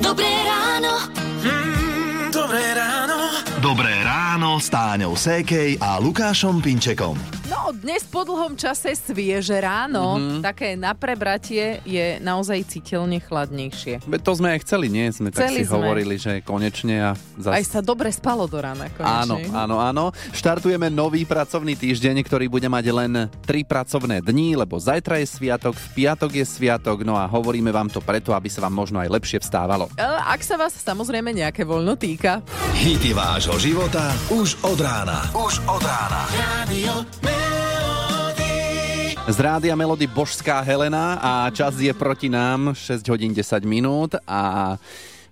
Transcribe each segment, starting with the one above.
Dobré ráno. Mm, dobré ráno. Dobré s Táňou Sékej a Lukášom Pinčekom. No, dnes po dlhom čase svieže ráno, mm-hmm. také na prebratie je naozaj citeľne chladnejšie. Veď to sme aj chceli, nie? Sme tak Chceli si sme. hovorili, že konečne a Aj zas... sa dobre spalo do rána Áno, konečne. áno, áno. Štartujeme nový pracovný týždeň, ktorý bude mať len 3 pracovné dní, lebo zajtra je sviatok, v piatok je sviatok, no a hovoríme vám to preto, aby sa vám možno aj lepšie vstávalo. Ak sa vás samozrejme nejaké voľno týka. Hity vášho života už od rána. Už od rána. Radio. Z rádia Melody Božská Helena a čas je proti nám 6 hodín 10 minút a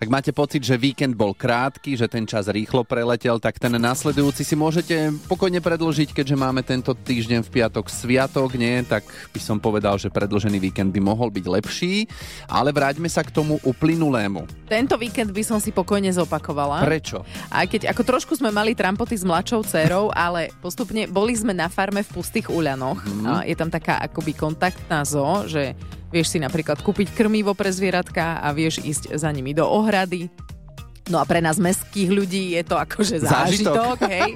ak máte pocit, že víkend bol krátky, že ten čas rýchlo preletel, tak ten následujúci si môžete pokojne predložiť, keďže máme tento týždeň v piatok sviatok, nie? Tak by som povedal, že predložený víkend by mohol byť lepší, ale vráťme sa k tomu uplynulému. Tento víkend by som si pokojne zopakovala. Prečo? Aj keď ako trošku sme mali trampoty s mladšou dcerou, ale postupne boli sme na farme v pustých uľanoch. Mm. A je tam taká akoby kontaktná zoo, že vieš si napríklad kúpiť krmivo pre zvieratka a vieš ísť za nimi do ohrady. No a pre nás mestských ľudí je to akože Zážitok. zážitok, hej.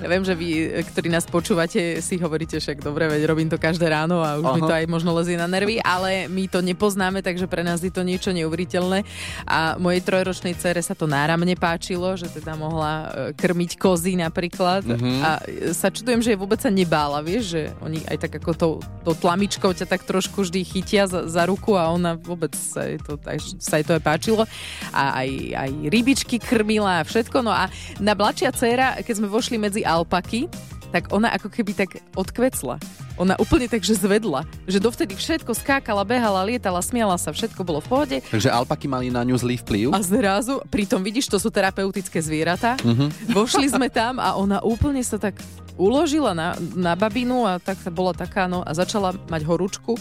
Ja viem, že vy, ktorí nás počúvate, si hovoríte však, dobre, veď robím to každé ráno a už Aha. mi to aj možno lezie na nervy, ale my to nepoznáme, takže pre nás je to niečo neuveriteľné. A mojej trojročnej cere sa to náramne páčilo, že teda mohla e, krmiť kozy napríklad. Mhm. A e, sa čudujem, že vôbec sa nebála, vieš, že oni aj tak ako tou, tou tlamičkou ťa tak trošku vždy chytia za, za ruku a ona vôbec sa jej to, aj, sa jej to aj páčilo. A aj, aj rybičky krmila a všetko. No a na mladšia dcéra, keď sme vošli medzi alpaky, tak ona ako keby tak odkvecla. Ona úplne tak, že zvedla. Že dovtedy všetko skákala, behala, lietala, smiala sa, všetko bolo v pohode. Takže alpaky mali na ňu zlý vplyv? A zrazu, pritom vidíš, to sú terapeutické zvieratá, Mhm. vošli sme tam a ona úplne sa tak uložila na, na babinu a tak bola taká, no a začala mať horúčku.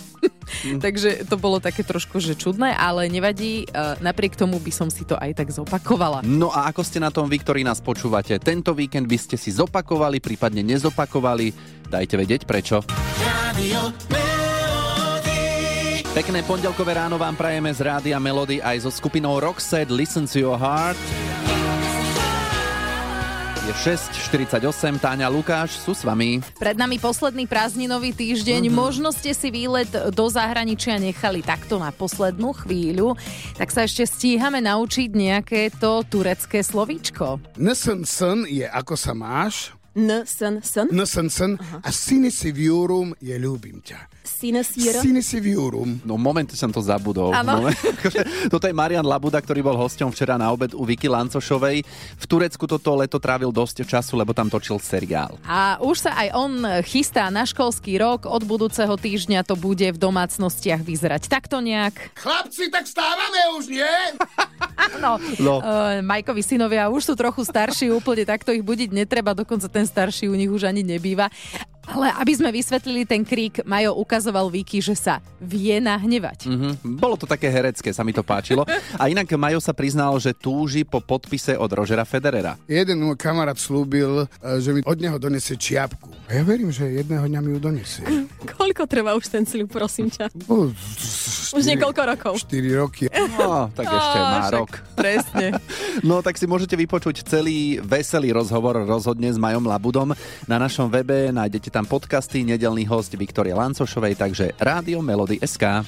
Takže to bolo také trošku, že čudné, ale nevadí, e, napriek tomu by som si to aj tak zopakovala. No a ako ste na tom vy, ktorí nás počúvate? Tento víkend by ste si zopakovali, prípadne nezopakovali? Dajte vedieť prečo. Radio. Pekné pondelkové ráno vám prajeme z Rádia Melody aj so skupinou Roxette Listen to your heart. Je 6.48, Táňa Lukáš sú s vami. Pred nami posledný prázdninový týždeň. Mm-hmm. Možno ste si výlet do zahraničia nechali takto na poslednú chvíľu. Tak sa ešte stíhame naučiť nejaké to turecké slovíčko. Nësën je ako sa máš, N, sen, sen, nësën a sinisiviurum je ľúbim ťa. sinesiera. Sinisiviurum. No moment som to zabudol. Áno. Toto je Marian Labuda, ktorý bol hosťom včera na obed u Vicky Lancošovej. V Turecku toto leto trávil dosť času, lebo tam točil seriál. A už sa aj on chystá na školský rok. Od budúceho týždňa to bude v domácnostiach vyzerať takto nejak. Chlapci, tak stávame už, nie? No, No. uh, Majkovi synovia už sú trochu starší, úplne takto ich budiť netreba, dokonca ten starší u nich už ani nebýva. Ale aby sme vysvetlili ten krík, Majo ukazoval Viki, že sa vie nahnevať. Mhm. Bolo to také herecké, sa mi to páčilo. A inak Majo sa priznal, že túži po podpise od Rožera Federera. Jeden môj kamarát slúbil, e, že mi od neho donesie čiapku. A ja verím, že jedného dňa mi ju donesie. Koľko trvá už ten sľub, prosím ťa? No, Už niekoľko rokov. 4 roky. No, tak ešte má rok. Presne. No tak si môžete vypočuť celý veselý rozhovor rozhodne s Majom Labudom. Na našom webe nájdete tam podcasty, nedelný host Viktoria Lancošovej, takže Rádio Melody SK.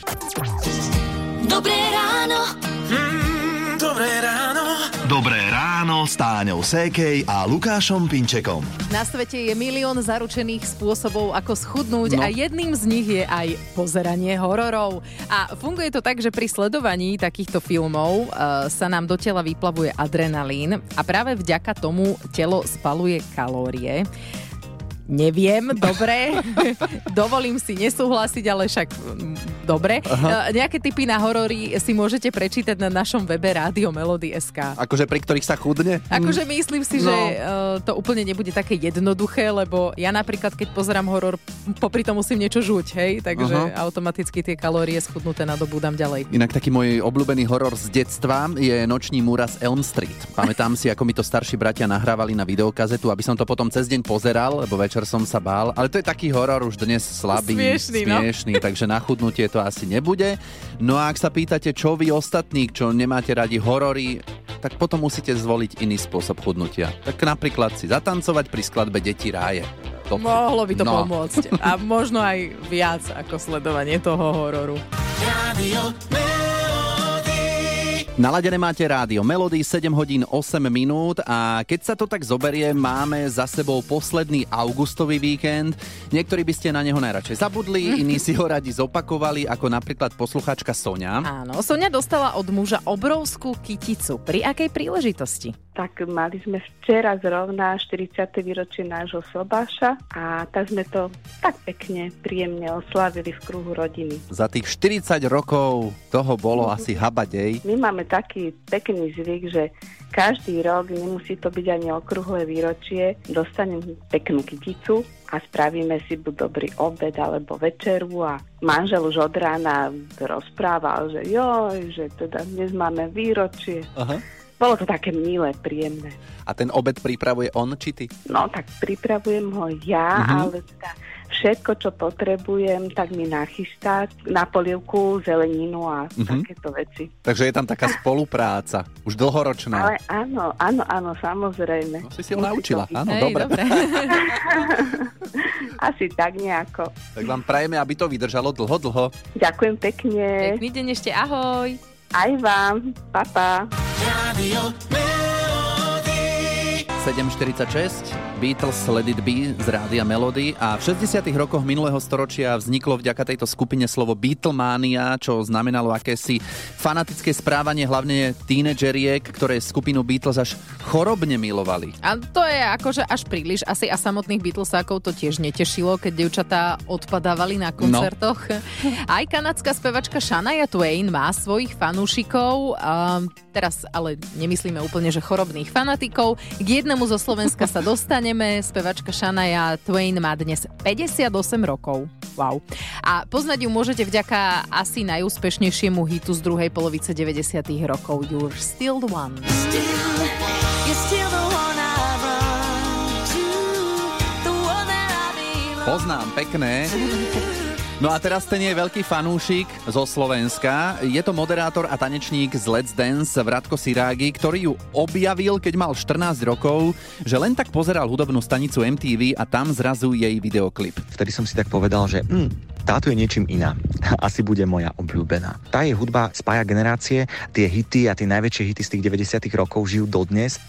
Dobré ráno. Mm, dobré ráno. Dobré ráno s Táňou Sékej a Lukášom Pinčekom. Na svete je milión zaručených spôsobov, ako schudnúť No. a jedným z nich je aj pozeranie hororov. A funguje to tak, že pri sledovaní takýchto filmov uh, sa nám do tela vyplavuje adrenalín a práve vďaka tomu telo spaluje kalórie. Neviem, dobre. Dovolím si nesúhlasiť, ale však mm, dobre. Uh, nejaké typy na horory si môžete prečítať na našom webe Rádio Melody SK. Akože pri ktorých sa chudne? Akože myslím si, No. že uh, to úplne nebude také jednoduché, lebo ja napríklad, keď pozerám horor, popri tom musím niečo žuť, hej, takže Aha. automaticky tie kalórie schudnuté na dobu dám ďalej. Inak taký môj obľúbený horor z detstva je Nočný múraz Elm Street. Pamätám si, ako mi to starší bratia nahrávali na videokazetu, aby som to potom cez deň pozeral, lebo večer večer som sa bál, ale to je taký horor už dnes slabý, Smiešný, no. smiešný takže na chudnutie to asi nebude. No a ak sa pýtate, čo vy ostatní, čo nemáte radi horory, tak potom musíte zvoliť iný spôsob chudnutia. Tak napríklad si zatancovať pri skladbe Deti ráje. To, Mohlo by to no. pomôcť. A možno aj viac ako sledovanie toho hororu. Melody. Naladené máte rádio Melody 7 hodín 8 minút a keď sa to tak zoberie, máme za sebou posledný augustový víkend. Niektorí by ste na neho najradšej zabudli, iní si ho radi zopakovali, ako napríklad posluchačka Sonia. Áno, Sonia dostala od muža obrovskú kyticu. Pri akej príležitosti? Tak mali sme včera zrovna 40. výročie nášho sobáša a tak sme to tak pekne, príjemne oslavili v kruhu rodiny. Za tých 40 rokov toho bolo asi habadej. My máme taký pekný zvyk, že každý rok, nemusí to byť ani okrúhle výročie, dostanem peknú kyticu a spravíme si buď dobrý obed alebo večeru a manžel už od rána rozprával, že joj, že teda dnes máme výročie. Aha. Bolo to také milé, príjemné. A ten obed pripravuje on či ty? No tak pripravujem ho ja, Mhm. ale teda všetko, čo potrebujem, tak mi nachystá na polievku, zeleninu a Mhm. takéto veci. Takže je tam taká spolupráca, už dlhoročná. Ale áno, áno, áno, samozrejme. No, si si ho naučila, áno, Hej, dobre. dobre. Asi tak nejako. Tak vám prajeme, aby to vydržalo dlho, dlho. Ďakujem pekne. Pekný deň ešte, ahoj. Aj vám. Pa, pa. Rádio Melody. 7.46, Beatles Let It Be z Rádia Melody a v 60 rokoch minulého storočia vzniklo vďaka tejto skupine slovo Beatlemania, čo znamenalo akési fanatické správanie hlavne tínedžeriek, ktoré skupinu Beatles až chorobne milovali. A to je akože až príliš. Asi a samotných Beatlesákov to tiež netešilo, keď devčatá odpadávali na koncertoch. Aj kanadská spevačka Shania Twain má svojich fanúšikov. A teraz ale nemyslíme úplne, že chorobných fanatikov. K jednému zo Slovenska sa dostaneme. Spevačka Shania Twain má dnes 58 rokov. Wow. A poznať ju môžete vďaka asi najúspešnejšiemu hitu z druhej polovice 90 rokov You're Still the One. You're still the one. Poznám, pekné. No a teraz ten je veľký fanúšik zo Slovenska. Je to moderátor a tanečník z Let's Dance Vratko Sirági, ktorý ju objavil, keď mal 14 rokov, že len tak pozeral hudobnú stanicu MTV a tam zrazu jej videoklip. vtedy som si tak povedal, že hm, táto je niečím iná. Asi bude moja obľúbená. Tá jej hudba spája generácie, tie hity a tie najväčšie hity z tých 90 rokov žijú dodnes.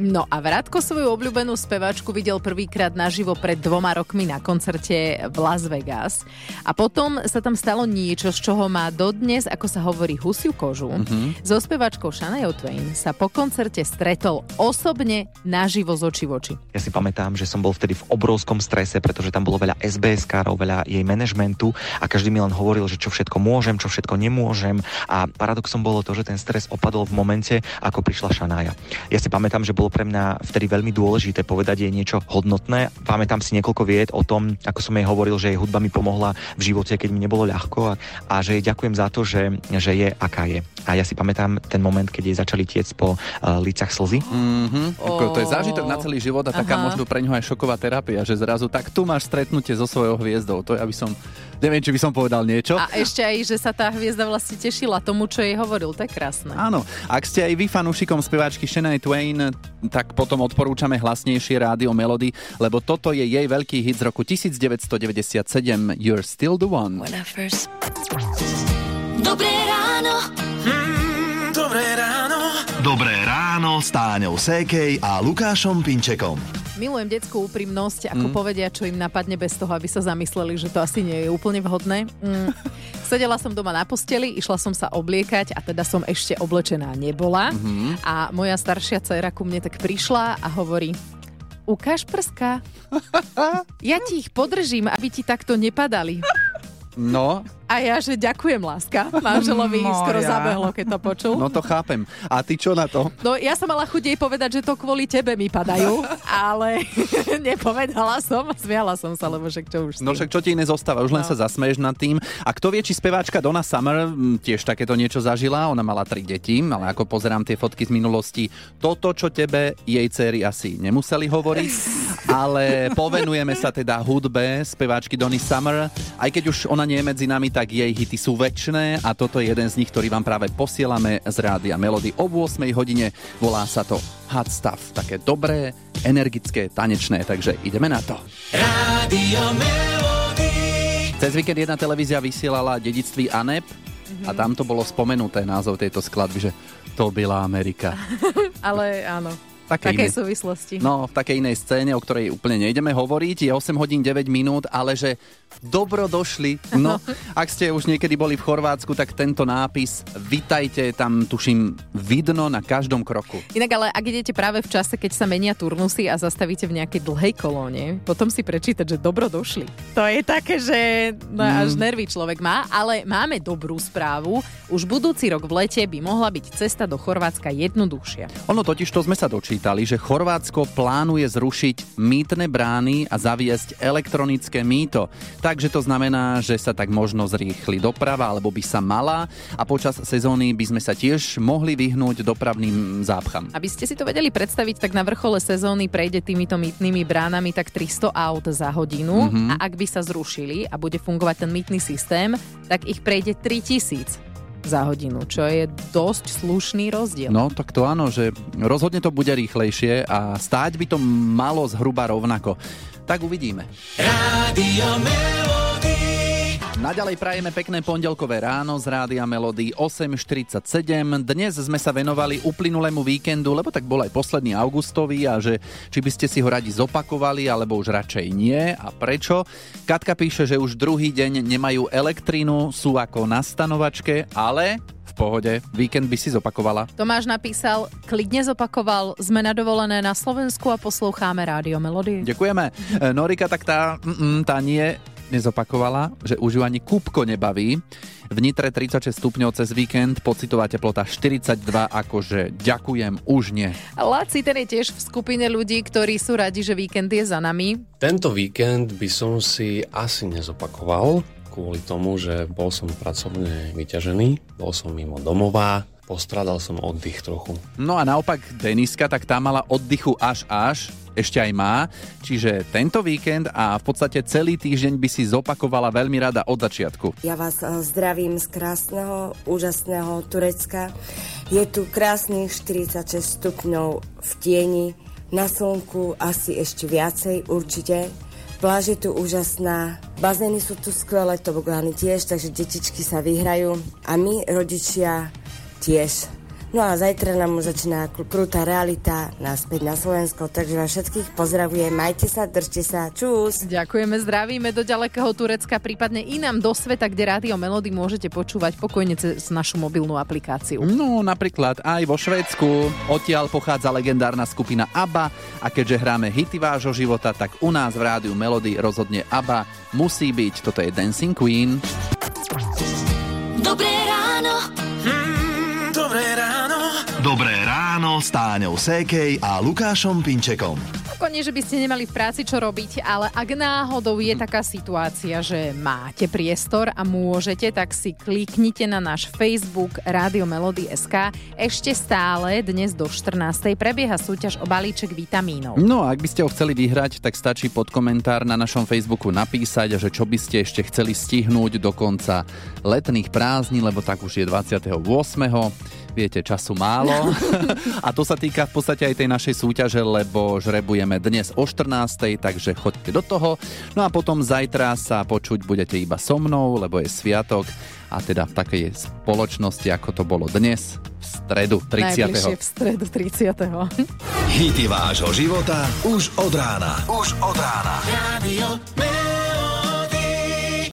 No a Vrátko svoju obľúbenú speváčku videl prvýkrát naživo pred dvoma rokmi na koncerte v Las Vegas. A potom sa tam stalo niečo, z čoho má dodnes, ako sa hovorí, husiu kožu. Mm-hmm. So speváčkou Shania Twain sa po koncerte stretol osobne naživo z oči v oči. Ja si pamätám, že som bol vtedy v obrovskom strese, pretože tam bolo veľa SBS-károv, veľa jej manažmentu a každý mi len hovoril, že čo všetko môžem, čo všetko nemôžem. A paradoxom bolo to, že ten stres opadol v momente, ako prišla Shania. Ja si pamätám, že bolo pre mňa vtedy veľmi dôležité povedať jej niečo hodnotné. Pamätám si niekoľko vied o tom, ako som jej hovoril, že jej hudba mi pomohla v živote, keď mi nebolo ľahko a, a že jej ďakujem za to, že, že je aká je. A ja si pamätám ten moment, keď jej začali tiec po uh, lícach slzy. Mhm. Ako, to je zážitok na celý život a taká Aha. možno pre ňoho aj šoková terapia, že zrazu tak tu máš stretnutie so svojou hviezdou. To ja by som, neviem, či by som povedal niečo. A ešte aj, že sa tá hviezda vlastne tešila tomu, čo jej hovoril. To je krásne. Áno, ak ste aj vy fanúšikom speváčky Shania Twain, tak potom odporúčame hlasnejšie rádio Melody, lebo toto je jej veľký hit z roku 1997 You're Still the One. When I first... Dobré ráno. Mm, dobré ráno. Dobré ráno s Táňou Sékej a Lukášom Pinčekom. Milujem detskú úprimnosť, ako mm. povedia, čo im napadne bez toho, aby sa zamysleli, že to asi nie je úplne vhodné. Mm. Sedela som doma na posteli, išla som sa obliekať a teda som ešte oblečená nebola. Mm. A moja staršia dcera ku mne tak prišla a hovorí, ukáž prska. Ja ti ich podržím, aby ti takto nepadali. No, A ja, že ďakujem, láska. Manželovi Moja. skoro zabehlo, keď to počul. No to chápem. A ty čo na to? No ja som mala chuť jej povedať, že to kvôli tebe mi padajú, ale nepovedala som, smiala som sa, lebo však čo už No však čo ti iné zostáva, už len No. sa zasmeješ nad tým. A kto vie, či speváčka Donna Summer mm, tiež takéto niečo zažila, ona mala tri deti, ale ako pozerám tie fotky z minulosti, toto, čo tebe jej céry asi nemuseli hovoriť, ale povenujeme sa teda hudbe speváčky Donny Summer. Aj keď už ona nie je medzi nami, tak jej hity sú väčšné a toto je jeden z nich, ktorý vám práve posielame z rádia Melody o 8 hodine. Volá sa to Hot Stuff. Také dobré, energické, tanečné, takže ideme na to. Rádio Melody. Cez víkend jedna televízia vysielala dedictví ANEP a tam to bolo spomenuté názov tejto skladby, že to byla Amerika. Ale áno, Také takej iné. súvislosti. No, v takej inej scéne, o ktorej úplne nejdeme hovoriť. Je 8 hodín 9 minút, ale že dobro došli. No, ak ste už niekedy boli v Chorvátsku, tak tento nápis Vitajte, tam tuším vidno na každom kroku. Inak ale ak idete práve v čase, keď sa menia turnusy a zastavíte v nejakej dlhej kolóne, potom si prečítať, že dobro došli. To je také, že no, až nervy človek má, ale máme dobrú správu. Už budúci rok v lete by mohla byť cesta do Chorvátska jednoduchšia. Ono totiž to sme sa dočítali, že Chorvátsko plánuje zrušiť mýtne brány a zaviesť elektronické mýto. Takže to znamená, že sa tak možno zrýchli doprava, alebo by sa mala a počas sezóny by sme sa tiež mohli vyhnúť dopravným zápcham. Aby ste si to vedeli predstaviť, tak na vrchole sezóny prejde týmito mýtnymi bránami tak 300 aut za hodinu Mhm. a ak by sa zrušili a bude fungovať ten mýtny systém, tak ich prejde 3000 za hodinu, čo je dosť slušný rozdiel. No, tak to áno, že rozhodne to bude rýchlejšie a stáť by to malo zhruba rovnako. Tak uvidíme. Rádio Melody. Naďalej prajeme pekné pondelkové ráno z Rádia Melody 8.47. Dnes sme sa venovali uplynulému víkendu, lebo tak bol aj posledný augustový a že či by ste si ho radi zopakovali, alebo už radšej nie a prečo. Katka píše, že už druhý deň nemajú elektrínu, sú ako na stanovačke, ale v pohode, víkend by si zopakovala. Tomáš napísal, klidne zopakoval, sme na dovolené na Slovensku a posloucháme Rádio Melody. Ďakujeme. E, Norika, tak tá, mm, tá nie nezopakovala, že už ju ani kúbko nebaví. V Nitre 36 stupňov cez víkend, pocitová teplota 42, akože ďakujem, už nie. Laci, ten je tiež v skupine ľudí, ktorí sú radi, že víkend je za nami. Tento víkend by som si asi nezopakoval, kvôli tomu, že bol som pracovne vyťažený, bol som mimo domova, postradal som oddych trochu. No a naopak Deniska, tak tá mala oddychu až až, ešte aj má, čiže tento víkend a v podstate celý týždeň by si zopakovala veľmi rada od začiatku. Ja vás eh, zdravím z krásneho, úžasného Turecka. Je tu krásnych 46 stupňov v tieni, na slnku asi ešte viacej určite. Pláž je tu úžasná, bazény sú tu skvelé, tobogány tiež, takže detičky sa vyhrajú a my, rodičia, tiež. No a zajtra nám už začína kr- krutá realita naspäť na Slovensko, takže vás všetkých pozdravujem, majte sa, držte sa, čus. Ďakujeme, zdravíme do ďalekého Turecka, prípadne inám do sveta, kde Rádio Melody môžete počúvať pokojne cez našu mobilnú aplikáciu. No, napríklad aj vo Švédsku. Odtiaľ pochádza legendárna skupina ABBA a keďže hráme hity vášho života, tak u nás v rádiu Melody rozhodne ABBA musí byť. Toto je Dancing Queen. Dobré ráno. S Táňou Sékej a Lukášom Pinčekom. Ako nie, že by ste nemali v práci čo robiť, ale ak náhodou je taká situácia, že máte priestor a môžete, tak si kliknite na náš Facebook Rádio Melody SK. Ešte stále dnes do 14. prebieha súťaž o balíček vitamínov. No a ak by ste ho chceli vyhrať, tak stačí pod komentár na našom Facebooku napísať, že čo by ste ešte chceli stihnúť do konca letných prázdnin, lebo tak už je 28. Viete, času málo. a to sa týka v podstate aj tej našej súťaže, lebo žrebujeme dnes o 14. Takže choďte do toho. No a potom zajtra sa počuť budete iba so mnou, lebo je sviatok a teda v takej spoločnosti, ako to bolo dnes, v stredu 30. Najbližšie v stredu 30. Hity vášho života už od rána. Už od rána. Melody.